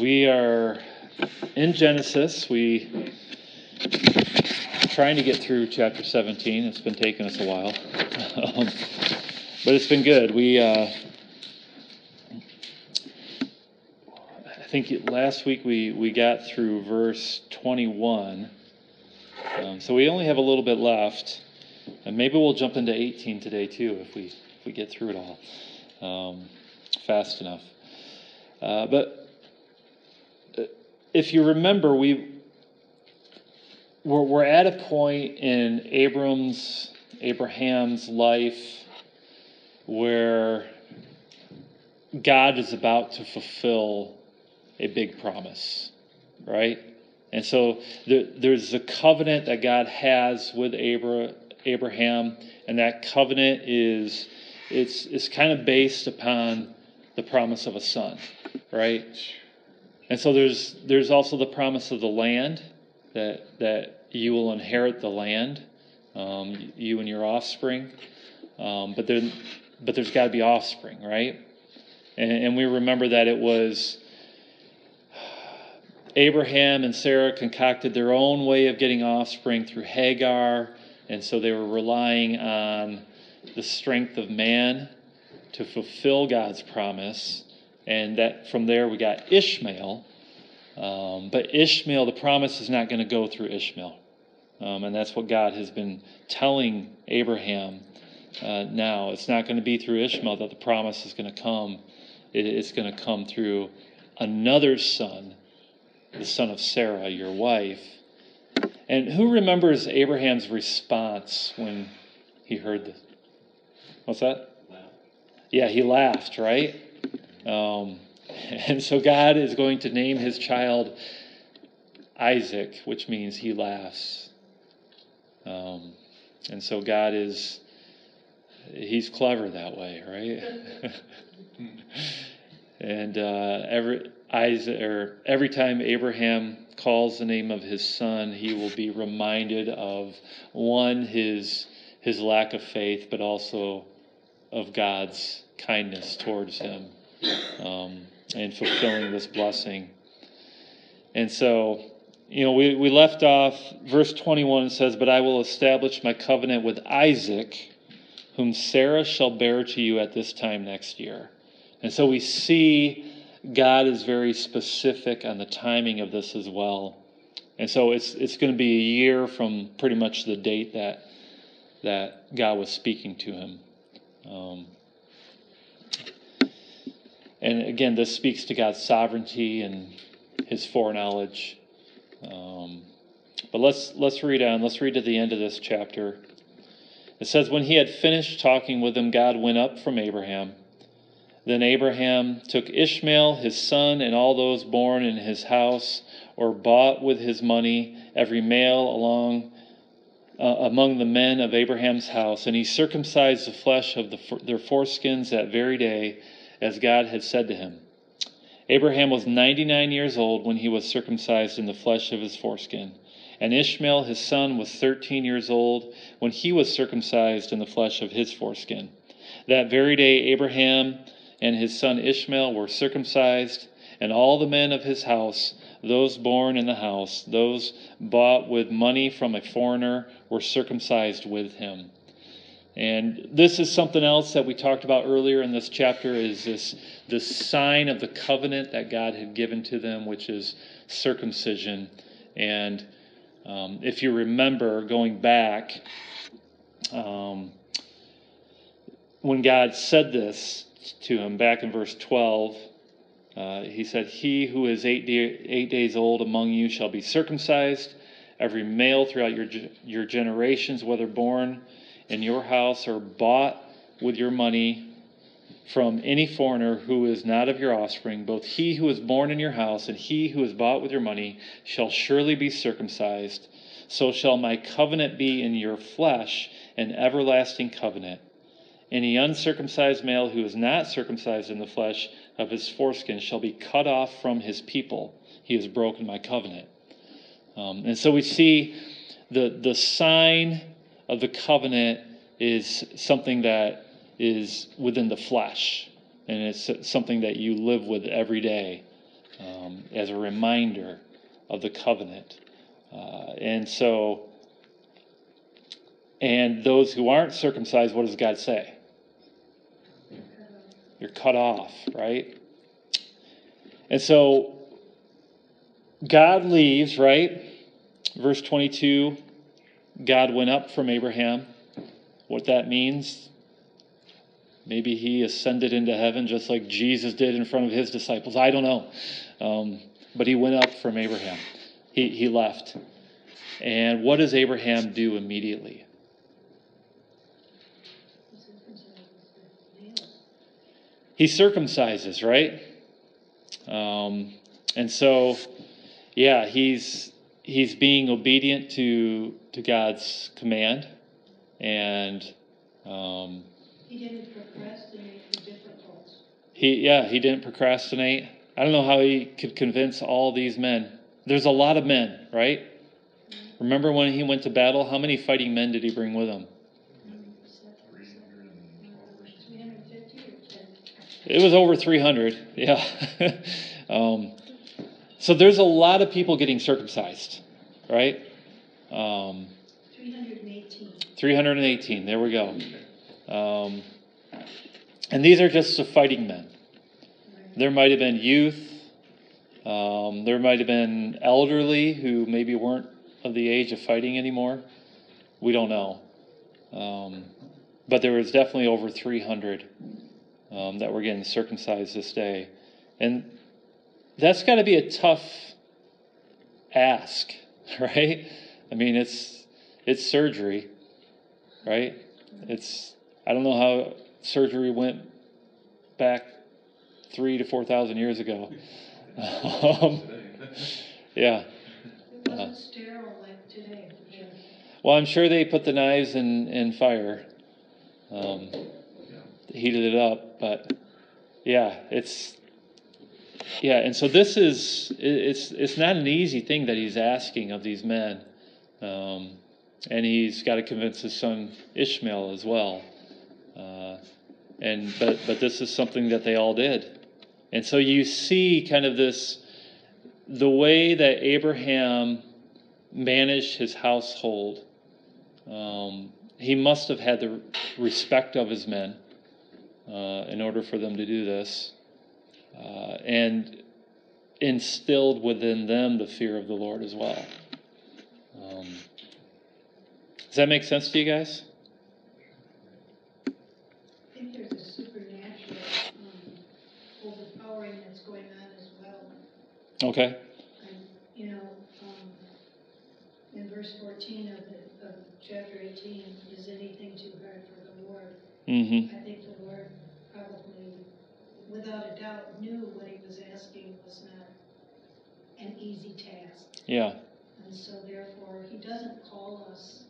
We are in Genesis. We trying to get through chapter 17. It's been taking us a while, um, but it's been good. We uh, I think last week we we got through verse 21, um, so we only have a little bit left, and maybe we'll jump into 18 today too if we if we get through it all um, fast enough. Uh, but if you remember, we we're, we're at a point in Abram's Abraham's life where God is about to fulfill a big promise, right? And so there, there's a covenant that God has with Abra, Abraham, and that covenant is it's it's kind of based upon the promise of a son, right? And so there's there's also the promise of the land that that you will inherit the land, um, you and your offspring. Um, but then but there's got to be offspring, right? And, and we remember that it was Abraham and Sarah concocted their own way of getting offspring through Hagar, and so they were relying on the strength of man to fulfill God's promise and that from there we got Ishmael. Um, but Ishmael, the promise is not going to go through Ishmael. Um, and that's what God has been telling Abraham uh, now. It's not going to be through Ishmael that the promise is going to come, it, it's going to come through another son, the son of Sarah, your wife. And who remembers Abraham's response when he heard this? What's that? Yeah, he laughed, right? Um, and so God is going to name his child Isaac, which means he laughs. Um, and so God is, he's clever that way, right? and uh, every Isaac, or every time Abraham calls the name of his son, he will be reminded of one his his lack of faith, but also of God's kindness towards him um, and fulfilling this blessing. And so, you know, we, we left off, verse 21 says, But I will establish my covenant with Isaac, whom Sarah shall bear to you at this time next year. And so we see God is very specific on the timing of this as well. And so it's, it's going to be a year from pretty much the date that, that God was speaking to him. Um, and again, this speaks to God's sovereignty and His foreknowledge. Um, but let's let's read on. Let's read to the end of this chapter. It says, "When he had finished talking with them, God went up from Abraham. Then Abraham took Ishmael his son and all those born in his house or bought with his money, every male along." Uh, among the men of Abraham's house, and he circumcised the flesh of the, their foreskins that very day, as God had said to him. Abraham was 99 years old when he was circumcised in the flesh of his foreskin, and Ishmael his son was 13 years old when he was circumcised in the flesh of his foreskin. That very day, Abraham and his son Ishmael were circumcised, and all the men of his house, those born in the house, those bought with money from a foreigner, were circumcised with him. And this is something else that we talked about earlier in this chapter is this, this sign of the covenant that God had given to them, which is circumcision. And um, if you remember going back, um, when God said this to him back in verse 12, uh, he said, He who is eight, de- eight days old among you shall be circumcised, every male throughout your, your generations, whether born in your house or bought with your money from any foreigner who is not of your offspring, both he who is born in your house and he who is bought with your money shall surely be circumcised. So shall my covenant be in your flesh, an everlasting covenant. Any uncircumcised male who is not circumcised in the flesh of his foreskin shall be cut off from his people. He has broken my covenant. Um, and so we see the, the sign of the covenant is something that is within the flesh, and it's something that you live with every day. um, as a reminder of the covenant. Uh, and so, and those who aren't circumcised, what does God say? You're cut off, right? And so, God leaves, right? Verse 22 God went up from Abraham. What that means, maybe he ascended into heaven just like Jesus did in front of his disciples. I don't know. Um, but he went up from Abraham, he, he left. And what does Abraham do immediately? He circumcises, right? Um, and so, yeah, he's he's being obedient to to God's command, and um, He didn't procrastinate the difficult. he yeah he didn't procrastinate. I don't know how he could convince all these men. There's a lot of men, right? Remember when he went to battle? How many fighting men did he bring with him? Three hundred fifty or ten? It was over 300, yeah. um, so there's a lot of people getting circumcised, right? Um, Three hundred and eighteen. 318, there we go. Um, and these are just the fighting men. There might have been youth, um, there might have been elderly who maybe weren't of the age of fighting anymore. We don't know. Um, but there was definitely over 300 um, that were getting circumcised this day. And that's got to be a tough ask, right? I mean, it's it's surgery, right? It's I don't know how surgery went back three to four thousand years ago. um, yeah. It wasn't sterile like today. yeah. Well, I'm sure they put the knives in, in fire, um, heated it up, but yeah, it's yeah, and so this is it's it's not an easy thing that he's asking of these men, um, and he's got to convince his son Ishmael as well, uh, and but but this is something that they all did, and so you see kind of this the way that Abraham managed his household. Um, he must have had the respect of his men uh, in order for them to do this, uh, and instilled within them the fear of the Lord as well. Um, does that make sense to you guys? I think there's a supernatural, um, overpowering that's going on as well. Okay. And, you know, um, in verse fourteen of the, of chapter eighteen, is anything too hard for the Lord? Mm-hmm. I think the Lord probably, without a doubt, knew what he was asking was not an easy task. Yeah. And so therefore, he doesn't call us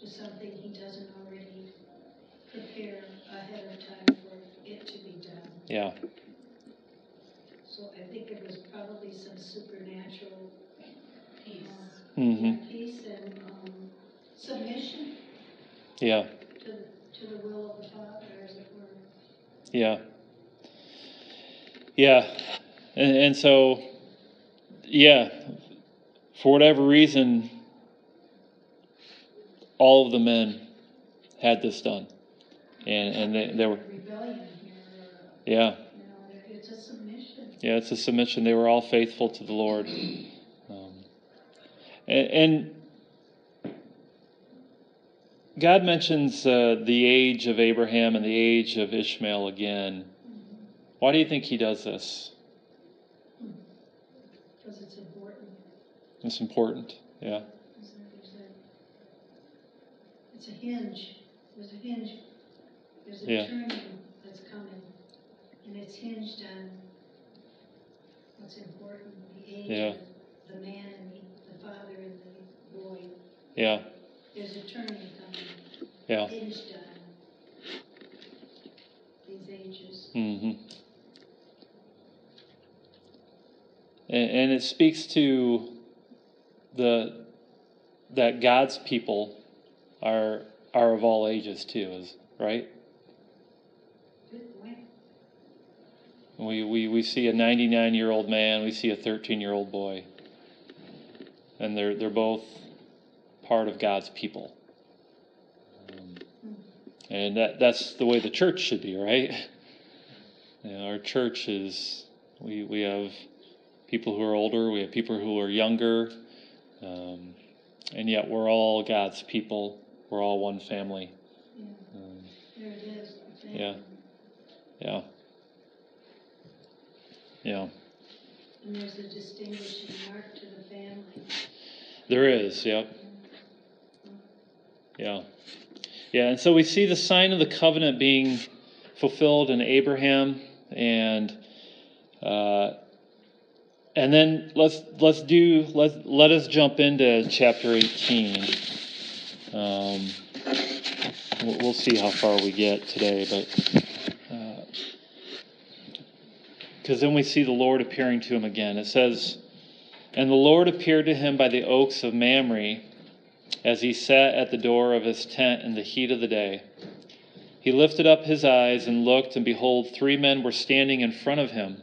to something he doesn't already prepare ahead of time for it to be done. Yeah. So I think it was probably some supernatural peace. Mm-hmm. Peace and, um, submission Yeah. to, the- to the will of the Father, as it were. Yeah. Yeah. And, and so, yeah, for whatever reason, all of the men had this done. And, and they, they were, yeah, yeah, it's a submission. They were all faithful to the Lord. Um, and, and God mentions uh, the age of Abraham and the age of Ishmael again. Why do you think he does this? Because it's. It's important. Yeah. A- It's a hinge, there's a hinge, there's Yeah. a turning that's coming, and it's hinged on what's important, the age Yeah. of the man and the, the father and the boy. Yeah. There's a turning coming, Yeah. hinged on these ages. Mm-hmm. And, and it speaks to the that God's people are are of all ages too, is right? We, we, we see a 99 year old man, we see a 13 year old boy. And they're, they're both part of God's people. And that, that's the way the church should be, right? You know, our church is, we, we have people who are older, we have people who are younger, um, and yet we're all God's people. We're all one family. Yeah, Um, there it is. Yeah. yeah. Yeah. And there's a distinguishing mark to the family. There is, yep. Yeah. Yeah, and so we see the sign of the covenant being fulfilled in Abraham and uh, and then let's let's do let let us jump into chapter 18. Um, we'll, see how far we get today, but because then we see the Lord appearing to him again. It says, And the Lord appeared to him by the oaks of Mamre as he sat at the door of his tent in the heat of the day. He lifted up his eyes and looked, and behold, three men were standing in front of him.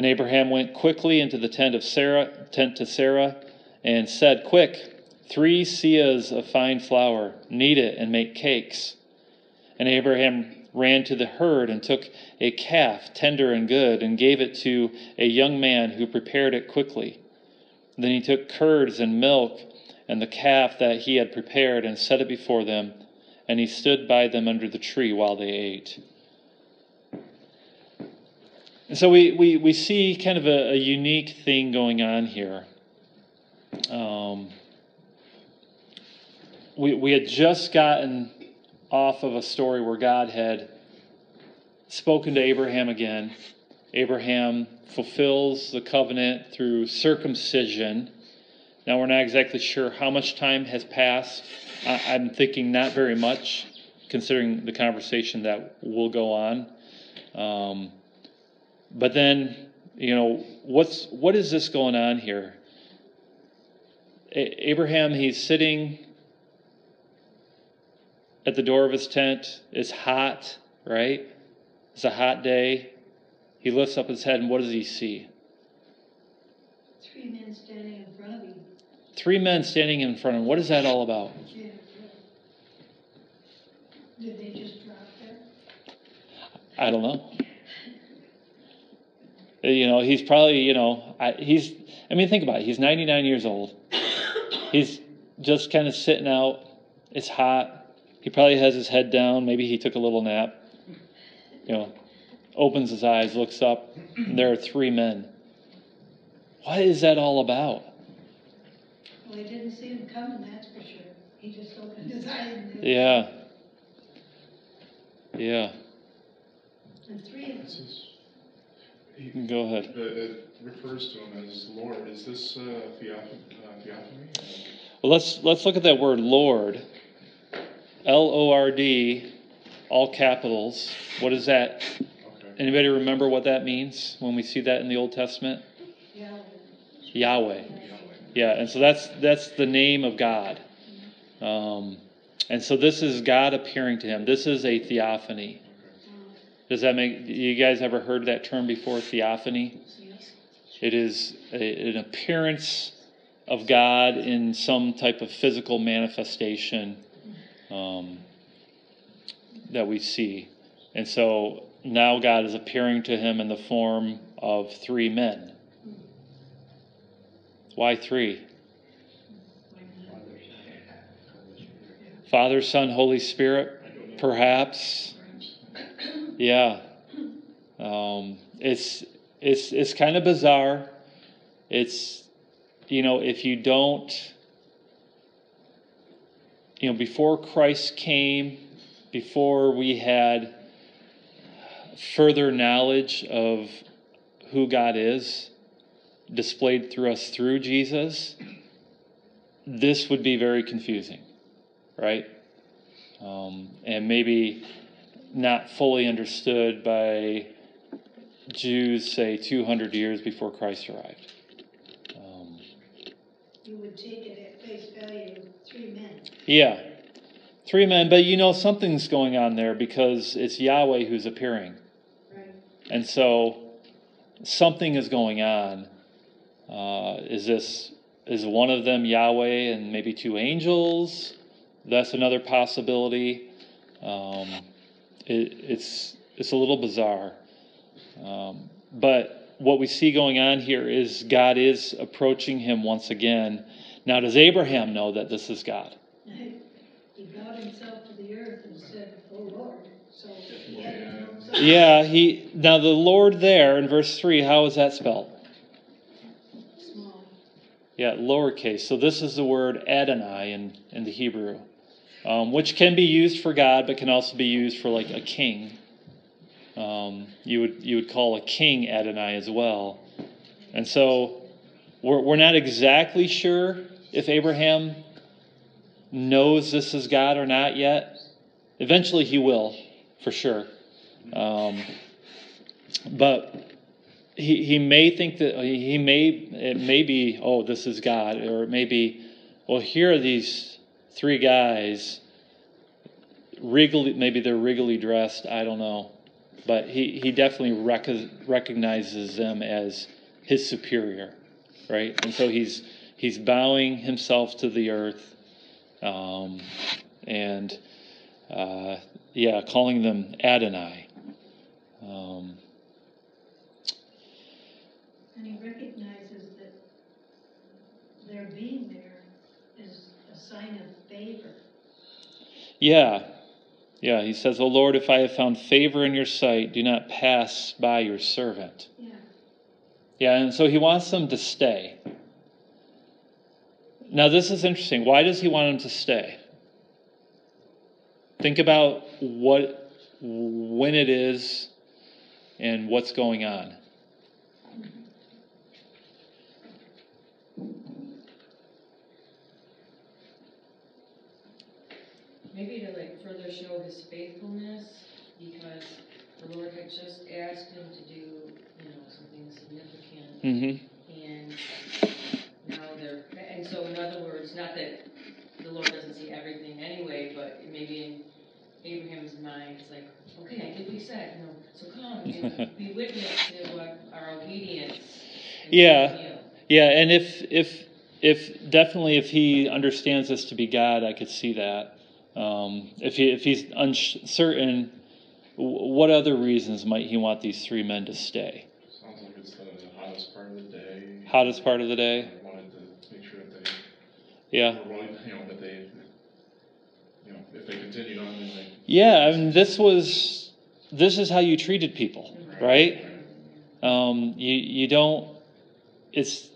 And Abraham went quickly into the tent of Sarah, tent to Sarah, and said, Quick, three seahs of fine flour, knead it and make cakes. And Abraham ran to the herd and took a calf, tender and good, and gave it to a young man who prepared it quickly. Then he took curds and milk and the calf that he had prepared and set it before them, and he stood by them under the tree while they ate. And so we, we, we see kind of a, a unique thing going on here. Um, we, we had just gotten off of a story where God had spoken to Abraham again. Abraham fulfills the covenant through circumcision. Now, we're not exactly sure how much time has passed. I, I'm thinking not very much, considering the conversation that will go on. Um, but then, you know, what's what is this going on here? A- Abraham, he's sitting at the door of his tent. It's hot, right? It's a hot day. He lifts up his head, and what does he see? Three men standing in front of him. Three men standing in front of him. What is that all about? Yeah. Did they just drop there? I don't know. You know, he's probably, you know, I, he's, I mean, think about it. He's 99 years old. He's just kind of sitting out. It's hot. He probably has his head down. Maybe he took a little nap. You know, opens his eyes, looks up, and there are three men. What is that all about? Well, he didn't see him coming, that's for sure. He just opened his eyes and. Yeah. Yeah. And three of them. Is, he, Go ahead. uh, it refers to him as Lord. Is this uh, theophany? Uh. Well, let's let's look at that word Lord. L O R D, all capitals. What is that? Okay. Anybody remember what that means when we see that in the Old Testament? Yahweh. Yahweh. Yeah, and so that's that's the name of God. Um, and so this is God appearing to him. This is a theophany. Does that make you guys ever heard that term before? Theophany. It is a, an appearance of God in some type of physical manifestation um, that we see. And so now God is appearing to him in the form of three men. Why three? Father, Son, Holy Spirit, perhaps. Yeah. Um, it's it's it's kind of bizarre. It's you know if you don't you know before Christ came, before we had further knowledge of who God is displayed through us through Jesus, this would be very confusing, right? Um, and maybe not fully understood by Jews, say, 200 years before Christ arrived. Um, You would take it at face value, three men. yeah, three men, but you know something's going on there because it's Yahweh who's appearing. Right. And so something is going on. Uh, is this is one of them Yahweh and maybe two angels? That's another possibility. Um, it, it's it's a little bizarre, um, but what we see going on here is God is approaching him once again. Now, does Abraham know that this is God? He bowed himself to the earth and said, "Oh Lord." So he had to know something. Yeah, he now the Lord there in verse three. How is that spelled? Small. Yeah, lowercase. So this is the word Adonai in, in the Hebrew, um, which can be used for God, but can also be used for like a king. Um, you would you would call a king Adonai as well, and so we're we're not exactly sure if Abraham knows this is God or not yet. Eventually, he will, for sure. Um, but he, he may think that he may it may be oh this is God or it may be well here are these three guys maybe they're regally dressed I don't know but he, he definitely rec- recognizes them as his superior right? And so he's he's bowing himself to the earth um, and uh, yeah calling them Adonai. Um, And he recognizes that their being there is sign of favor. Yeah. Yeah, he says, O Lord, if I have found favor in your sight, do not pass by your servant. Yeah. Yeah, and so he wants them to stay. Now, this is interesting. Why does he want them to stay? Think about what, when it is, and what's going on. Maybe to show his faithfulness, because the Lord had just asked him to do, you know, something significant, Mm-hmm. and now they're, and so in other words, not that the Lord doesn't see everything anyway, but maybe in Abraham's mind, it's like, okay, I did what he said, you know, so come and be witness to what our obedience. Yeah. Yeah, and if if if definitely if he understands this to be God, I could see that. Um, if he if he's uncertain, what other reasons might he want these three men to stay? Sounds like it's the hottest part of the day. Hottest part of the day, I wanted to make sure that they, yeah, wanted, you know, that they, you know, if they continued on, then they. yeah. I mean, this was this is how you treated people, right? Um, you you don't. It's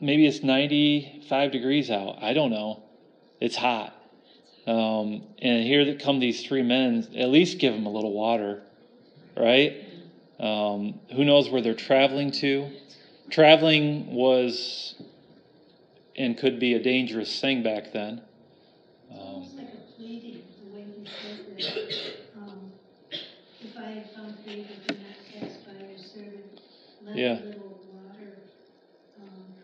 maybe it's ninety five degrees out. I don't know. It's hot. Um, and here come these three men. At least give them a little water, right? Um, who knows where they're traveling to? Traveling was and could be a dangerous thing back then. Um, like a pleading, the way he says that, um, if I have found favor, do not pass by your servant. Let Yeah. a little water, um,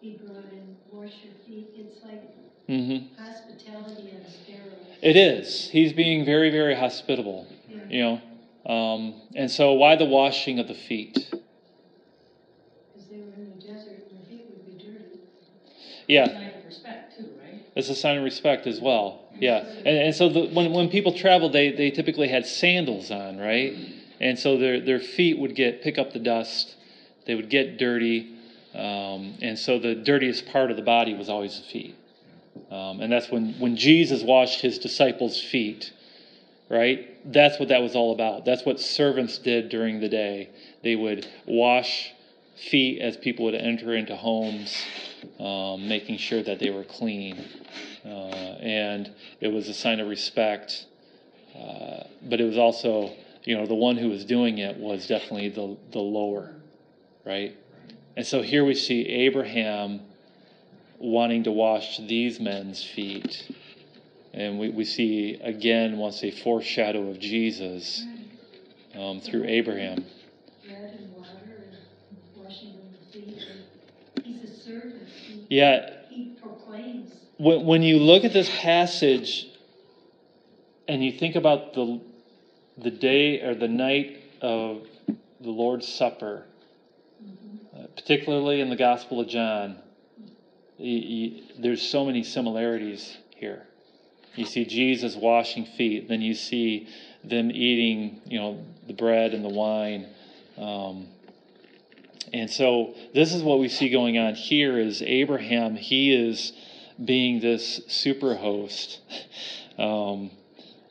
be brought in, wash your feet. It's like mhm. hospitality steroids. It is. He's being very, very hospitable. Yeah. You know, um, and so why the washing of the feet? Because they were in the desert and their feet would be dirty. Yeah, Sign of respect too, right? it's a sign of respect as well. Yeah, and, and so the, when when people traveled, they they typically had sandals on, right? And so their their feet would get pick up the dust, they would get dirty, um, and so the dirtiest part of the body was always the feet. Um, and that's when when Jesus washed his disciples' feet, right? That's what that was all about. That's what servants did during the day. They would wash feet as people would enter into homes, um, making sure that they were clean. Uh, and it was a sign of respect, uh, but it was also you know, the one who was doing it was definitely the, the lower, right? And so here we see Abraham wanting to wash these men's feet. And we, we see again, once a foreshadow of Jesus um, through Abraham. Yeah, when, when you look at this passage and you think about the, the day or the night of the Lord's Supper, uh, particularly in the Gospel of John, y y there's so many similarities here. You see Jesus washing feet, then you see them eating, you know, the bread and the wine. Um, and so this is what we see going on here is Abraham, he is being this super host. Um,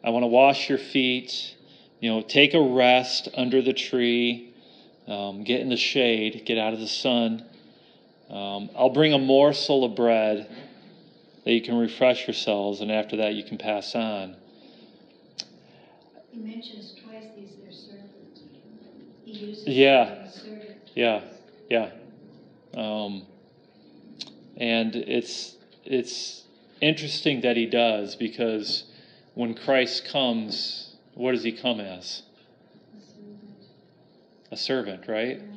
I want to wash your feet, you know, take a rest under the tree, um, get in the shade, get out of the sun. Um, I'll bring a morsel of bread that you can refresh yourselves, and after that, you can pass on. He mentions twice these are servants. He uses. Yeah. servant Yeah. Yeah. Um, and it's it's interesting that he does because when Christ comes, what does he come as? A servant. A servant, right? Yeah.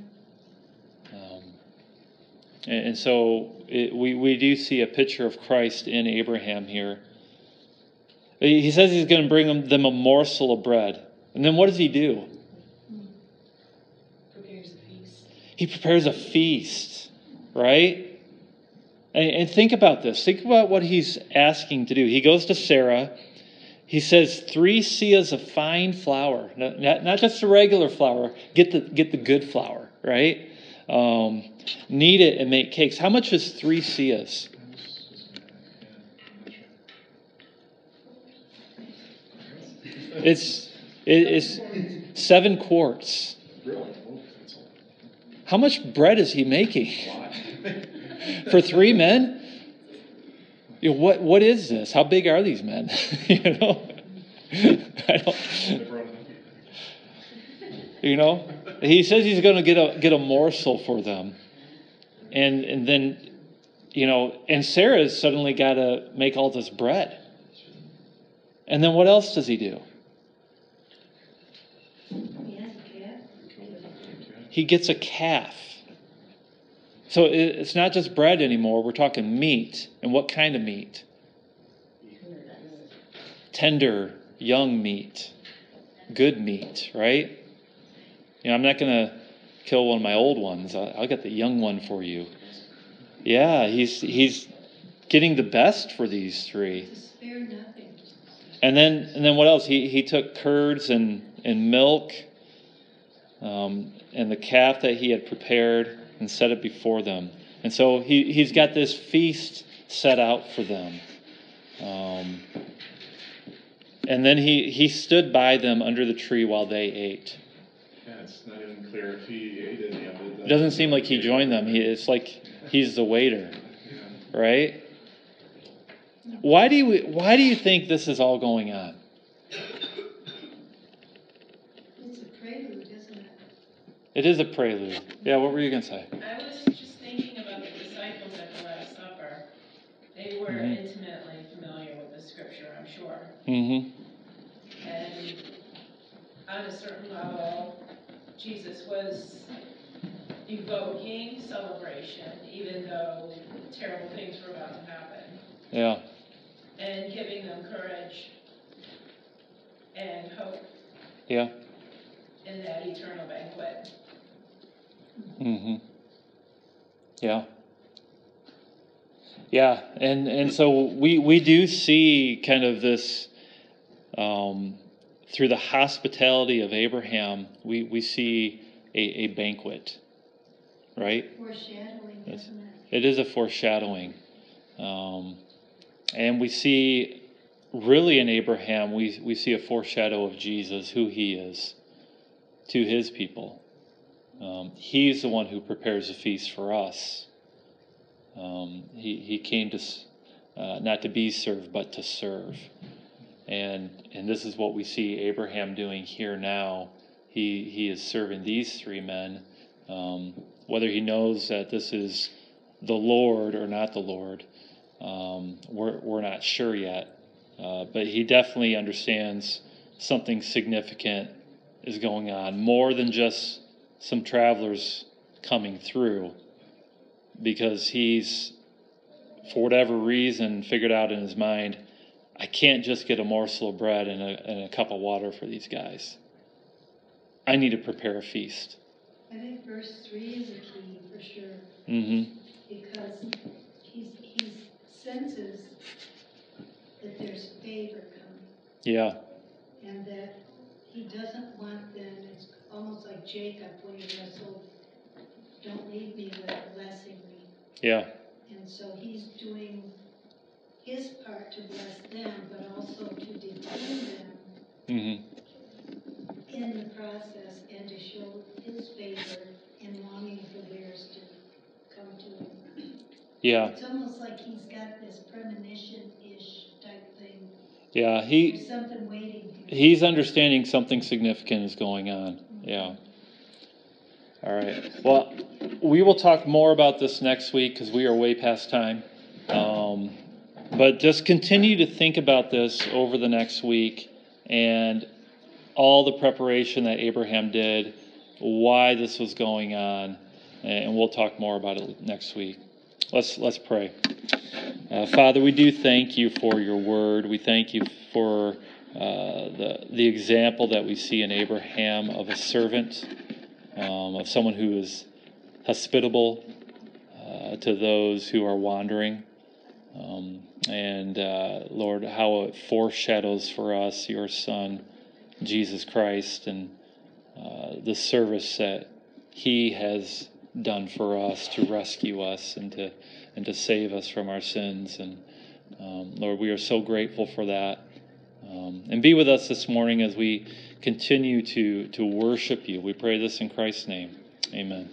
And, and so it, we, we do see a picture of Christ in Abraham here. He says he's going to bring them, them a morsel of bread. And then what does he do? Prepares. He prepares a feast, right? And, and think about this. Think about what he's asking to do. He goes to Sarah. He says, three seahs of fine flour, not, not, not just the regular flour, get the, get the good flour, right? Um, knead it and make cakes. How much is three seahs? It's, it's seven quarts. How much bread is he making? for three men? You know, what what is this? How big are these men? you know, I don't. You know, he says he's going to get a get a morsel for them, and and then, you know, and Sarah's suddenly got to make all this bread. And then what else does he do? He gets a calf. So it's not just bread anymore. We're talking meat, and what kind of meat? tender, young meat, good meat, right? You know, I'm not going to kill one of my old ones. I'll, I'll get the young one for you. Yeah, he's he's getting the best for these three. To spare nothing. And then and then what else? He he took curds and and milk, um, and the calf that he had prepared and set it before them. And so he he's got this feast set out for them. Um, and then he, he stood by them under the tree while they ate. Yeah, it's not even clear if he ate any of it. It doesn't seem like he joined them. He, it's like he's the waiter, Yeah. right? Why do you why do you think this is all going on? It's a prelude, isn't it? It is a prelude. Yeah, what were you gonna say? I was just thinking about the disciples at the Last Supper. They were Mhm. intimately familiar with the scripture, I'm sure. Mm-hmm. And on a certain level, Jesus was evoking celebration, even though terrible things were about to happen, Yeah. and giving them courage and hope Yeah. in that eternal banquet. Mm-hmm. Yeah. Yeah, and and so we we do see kind of this um, through the hospitality of Abraham. We we see a, a banquet, right? Foreshadowing, it? It is a foreshadowing, um, and we see really in Abraham we we see a foreshadow of Jesus, who he is to his people. Um, he's the one who prepares a feast for us. Um, he, he came to uh, not to be served, but to serve. And, and this is what we see Abraham doing here now. He, he is serving these three men. Um, whether he knows that this is the Lord or not the Lord, um, we're, we're not sure yet. Uh, but he definitely understands something significant is going on, more than just some travelers coming through, because he's, for whatever reason, figured out in his mind, I can't just get a morsel of bread and a, and a cup of water for these guys. I need to prepare a feast. I think verse three is a key for sure, Mm-hmm. because he's, he senses that there's favor coming, Yeah. and that he doesn't want them, it's almost like Jacob when he wrestled, don't leave me without blessing me. Yeah. And so he's doing his part to bless them, but also to defend them Mm-hmm. in the process and to show his favor and longing for theirs to come to him. Yeah. It's almost like he's got this premonition-ish type thing. Yeah. He There's something waiting. he's understanding something significant is going on. Yeah. All right. Well, we will talk more about this next week because we are way past time. Um, but just continue to think about this over the next week and all the preparation that Abraham did, why this was going on, and we'll talk more about it next week. Let's let's pray. Uh, Father, we do thank you for your word. We thank you for uh, the the example that we see in Abraham of a servant, um, of someone who is hospitable uh, to those who are wandering. Um, and uh, Lord, how it foreshadows for us your Son, Jesus Christ, and uh, the service that He has done for us to rescue us and to and to save us from our sins. And um, Lord, we are so grateful for that. Um, and be with us this morning as we continue to to worship you. We pray this in Christ's name. Amen.